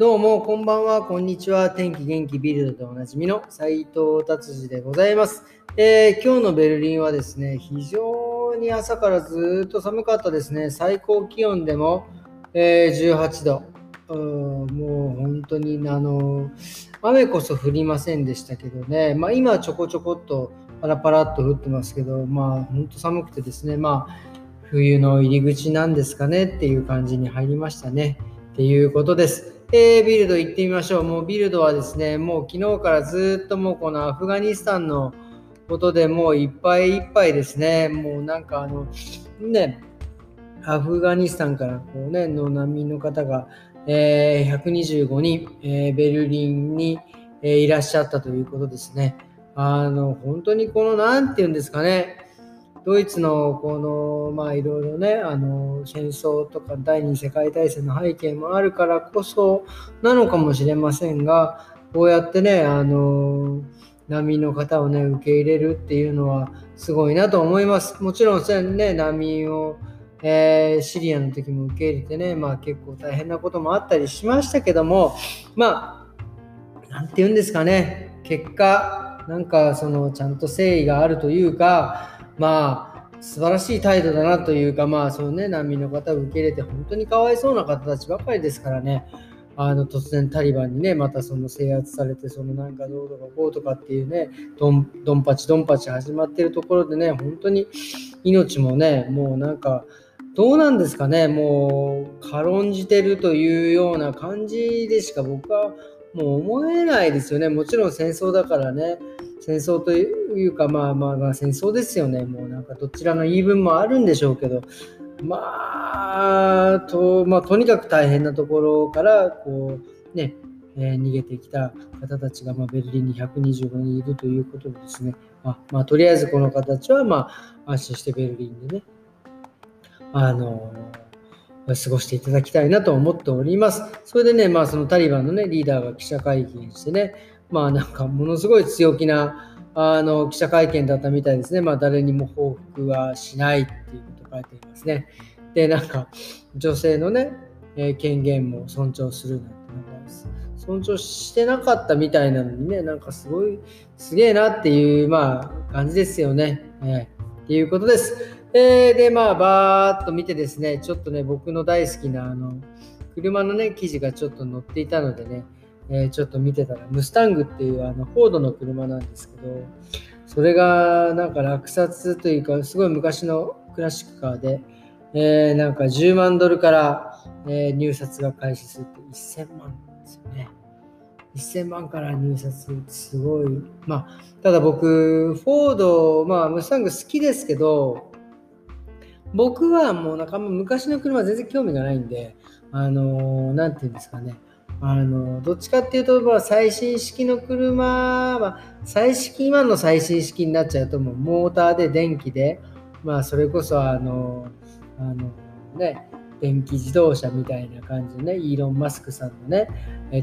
どうも、こんばんは、こんにちは。天気元気ビルドでおなじみの斉藤達治でございます、えー、今日のベルリンはですね、非常に朝からずっと寒かったですね。最高気温でも、えー、18度。もう本当にあの雨こそ降りませんでしたけどね、まあ、今ちょこちょこっとパラパラっと降ってますけど、まあ本当寒くてですね、まあ冬の入り口なんですかねっていう感じに入りましたね。っていうことです。えー、ビルド行ってみましょう。もうビルドはですね、もう昨日からずっともうこのアフガニスタンのことでもういっぱいいっぱいですね。もうなんかあの、ね、アフガニスタンからこうね、の難民の方が、えー、125人、えー、ベルリンに、え、いらっしゃったということですね。あの、本当にこの、なんて言うんですかね、ドイツのこのまあいろいろねあの戦争とか第二次世界大戦の背景もあるからこそなのかもしれませんがこうやってねあの難民の方をね受け入れるっていうのはすごいなと思います。もちろんね難民を、えー、シリアの時も受け入れてねまあ結構大変なこともあったりしましたけどもまあ何て言うんですかね。結果なんかそのちゃんと誠意があるというかまあ、素晴らしい態度だなというか、まあ、そのね、難民の方を受け入れて、本当にかわいそうな方たちばかりですからね、あの突然タリバンにね、またその制圧されて、そのなんかどうとかこうとかっていうね、ドンドンパチドンパチ始まってるところでね、本当に命もね、もうなんか、どうなんですかね、もう軽んじてるというような感じでしか僕はもう思えないですよね。もちろん戦争だからね、戦争というか、まあまあまあ戦争ですよね。もうなんかどちらの言い分もあるんでしょうけど、まあ、と、まあ、とにかく大変なところから、こう、ね、えー、逃げてきた方たちが、まあ、ベルリンに125人いるということでですね、まあ、まあ、とりあえずこの形は、まあ、安心してベルリンでね、あのー、過ごしていただきたいなと思っております。それでね、まあ、そのタリバンのね、リーダーが記者会見してね、まあなんかものすごい強気なあの記者会見だったみたいですね。まあ誰にも報復はしないっていうこと書いていますね。で、なんか女性のね、え権限も尊重するなんてなんか尊重してなかったみたいなのにね、なんかすごいすげえなっていうまあ感じですよね。えー、っていうことです。えー、で、まあバーっと見てですね、ちょっとね、僕の大好きなあの車のね、記事がちょっと載っていたのでね、えー、ちょっと見てたら、ムスタングっていうあのフォードの車なんですけど、それがなんか落札というか、すごい昔のクラシックカーで、えー、なんか10万ドルから、えー、入札が開始するって1000万ですよね。1000万から入札すごい。まあ、ただ僕、フォード、まあ、ムスタング好きですけど、僕はもうなんか昔の車全然興味がないんで、あのー、なんていうんですかね。あのどっちかっていうと、まあ、最新式の車は、最新、今の最新式になっちゃうと、もうモーターで電気で、まあ、それこそ、あの、あの、ね、電気自動車みたいな感じでね、イーロン・マスクさんのね、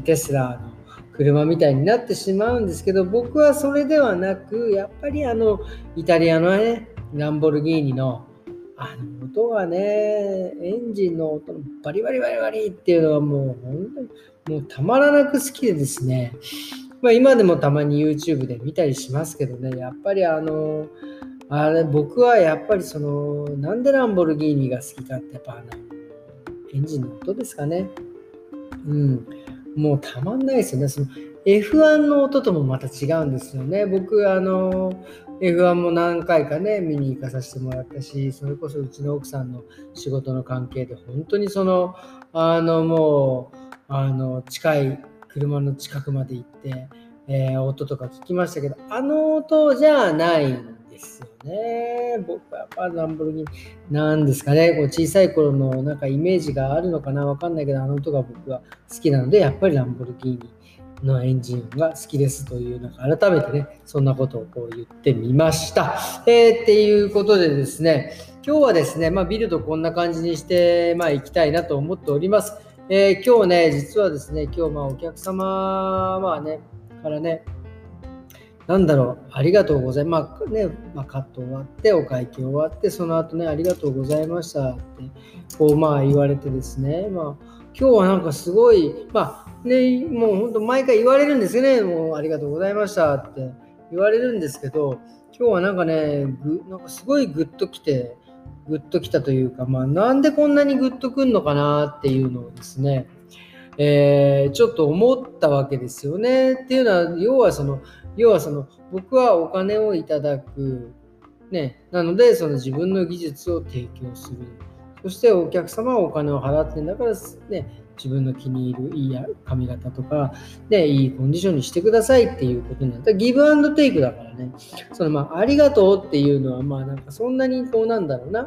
テスラの車みたいになってしまうんですけど、僕はそれではなく、やっぱりあの、イタリアのね、ランボルギーニの、あの音がね、エンジンの音のバリバリバリバリっていうのはもう本当にもうたまらなく好きでですね、まあ、今でもたまに YouTube で見たりしますけどね、やっぱりあの、あれ僕はやっぱりその、なんでランボルギーニが好きかってやっぱあの、エンジンの音ですかね。うん。もうたまんないですよね。その F1 の音ともまた違うんですよね。僕、あの、F1 も何回かね、見に行かさせてもらったし、それこそうちの奥さんの仕事の関係で、本当にその、あの、もう、あの近い車の近くまで行って、えー、音とか聞きましたけど、あの音じゃないんですよね。僕はやっぱランボルギーニなんですかね、こう小さい頃のなんかイメージがあるのかな、わかんないけど、あの音が僕は好きなので、やっぱりランボルギーニのエンジンが好きですという、なんか改めてね、そんなことをこう言ってみました。えー、っていうことでですね、今日はですね、まあ、ビルドこんな感じにして、まあ、行きたいなと思っております。えー、今日ね、実はですね、今日まあお客様はね、からね、なんだろう、ありがとうございます。まあね、まあ、カット終わって、お会計終わって、その後ね、ありがとうございましたって、こうまあ言われてですね、まあ今日はなんかすごい、まあね、もう本当毎回言われるんですよね、もうありがとうございましたって言われるんですけど、今日はなんかね、ぐなんかすごいグッときて、グッときたというか、まあ、なんでこんなにグッとくんのかなっていうのをですね、えー、ちょっと思ったわけですよね。っていうのは、要はその、要はその、僕はお金をいただく、ね、なので、その自分の技術を提供する。そしてお客様はお金を払ってんだから、ね、自分の気に入るいい髪型とか、ね、いいコンディションにしてくださいっていうことになった。ギブアンドテイクだからね。そのまあ、ありがとうっていうのは、まあなんかそんなにこうなんだろうな。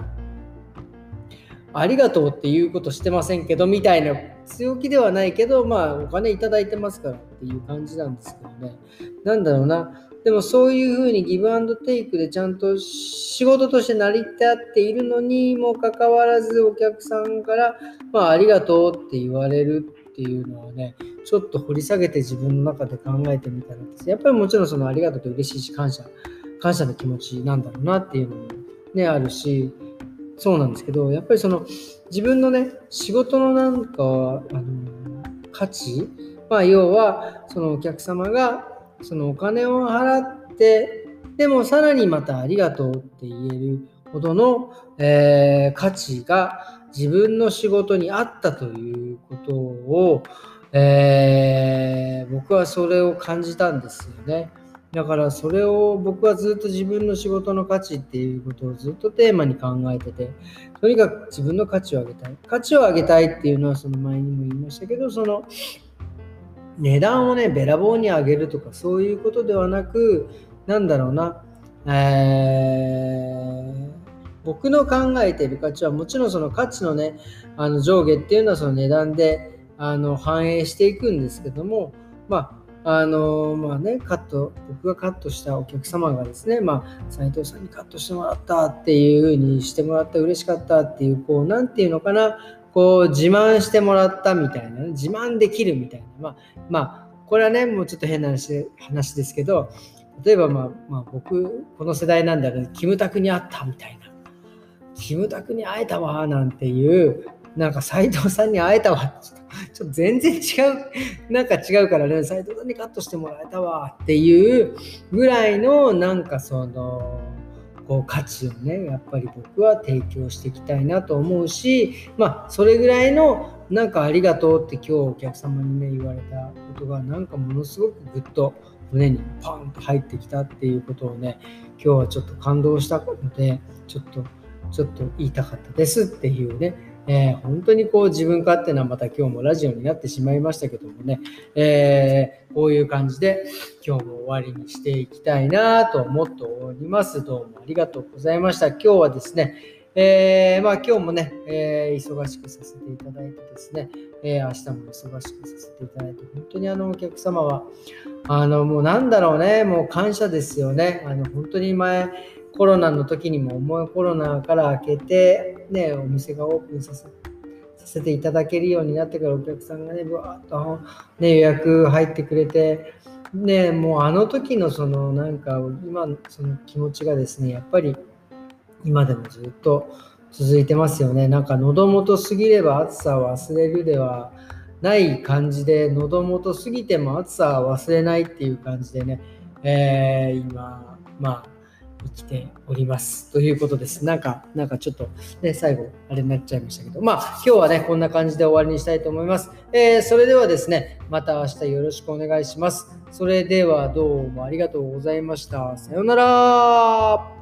ありがとうっていうことしてませんけど、みたいな強気ではないけど、まあお金いただいてますからっていう感じなんですけどね。なんだろうな。でもそういうふうにギブアンドテイクでちゃんと仕事として成り立っているのにもかかわらずお客さんから、まあ、ありがとうって言われるっていうのはね、ちょっと掘り下げて自分の中で考えてみたらです。やっぱりもちろんそのありがとうって嬉しいし感謝、感謝の気持ちなんだろうなっていうのもね、あるし、そうなんですけど、やっぱりその自分のね、仕事のなんか、あの価値、まあ要はそのお客様がそのお金を払ってでもさらにまたありがとうって言えるほどの、えー、価値が自分の仕事にあったということを、えー、僕はそれを感じたんですよね。だからそれを僕はずっと自分の仕事の価値っていうことをずっとテーマに考えてて、とにかく自分の価値を上げたい。価値を上げたいっていうのはその前にも言いましたけど、その値段をね、べらぼうに上げるとか、そういうことではなく、なんだろうな、えー、僕の考えている価値は、もちろんその価値のね、あの上下っていうのはその値段であの反映していくんですけども、まあ、あのまあね、カット、僕がカットしたお客様がですね、まあ、斉藤さんにカットしてもらったっていうふうにしてもらった嬉しかったっていう、こう、なんていうのかな、こう自慢してもらったみたいな、自慢できるみたいな。まあ、まあ、これはね、もうちょっと変な話ですけど、例えば、まあ、まあ、僕、この世代なんだけど、キムタクに会ったみたいな。キムタクに会えたわ、なんていう、なんか斎藤さんに会えたわ。ちょっと全然違う、なんか違うからね、斎藤さんにカットしてもらえたわっていうぐらいの、なんかその、こう価値をねやっぱり僕は提供していきたいなと思うしまあそれぐらいのなんかありがとうって今日お客様にね言われたことがなんかものすごくぐっと胸にパンと入ってきたっていうことをね今日はちょっと感動したのでちょっとちょっと言いたかったですっていうねえー、本当にこう自分勝手なまた今日もラジオになってしまいましたけどもね、えー、こういう感じで今日も終わりにしていきたいなと思っております。どうもありがとうございました。今日はですね、えー、まあ今日もね、えー、忙しくさせていただいてですね、えー、明日も忙しくさせていただいて、本当にあのお客様は、あのもうなんだろうね、もう感謝ですよね。あの本当に前、コロナの時にも重いコロナから明けて、ね、お店がオープンさせさせていただけるようになってからお客さんがね、ぶわっと、ね、予約入ってくれて、ね、もうあの時のそのなんか今その気持ちがですね、やっぱり今でもずっと続いてますよね。なんか喉元過ぎれば暑さを忘れるではない感じで、喉元過ぎても暑さは忘れないっていう感じでね、えー、今、まあ、生きております。ということです。なんか、なんかちょっとね、最後、あれになっちゃいましたけど、まあ、今日はね、こんな感じで終わりにしたいと思います。えー、それではですね、また明日よろしくお願いします。それではどうもありがとうございました。さようなら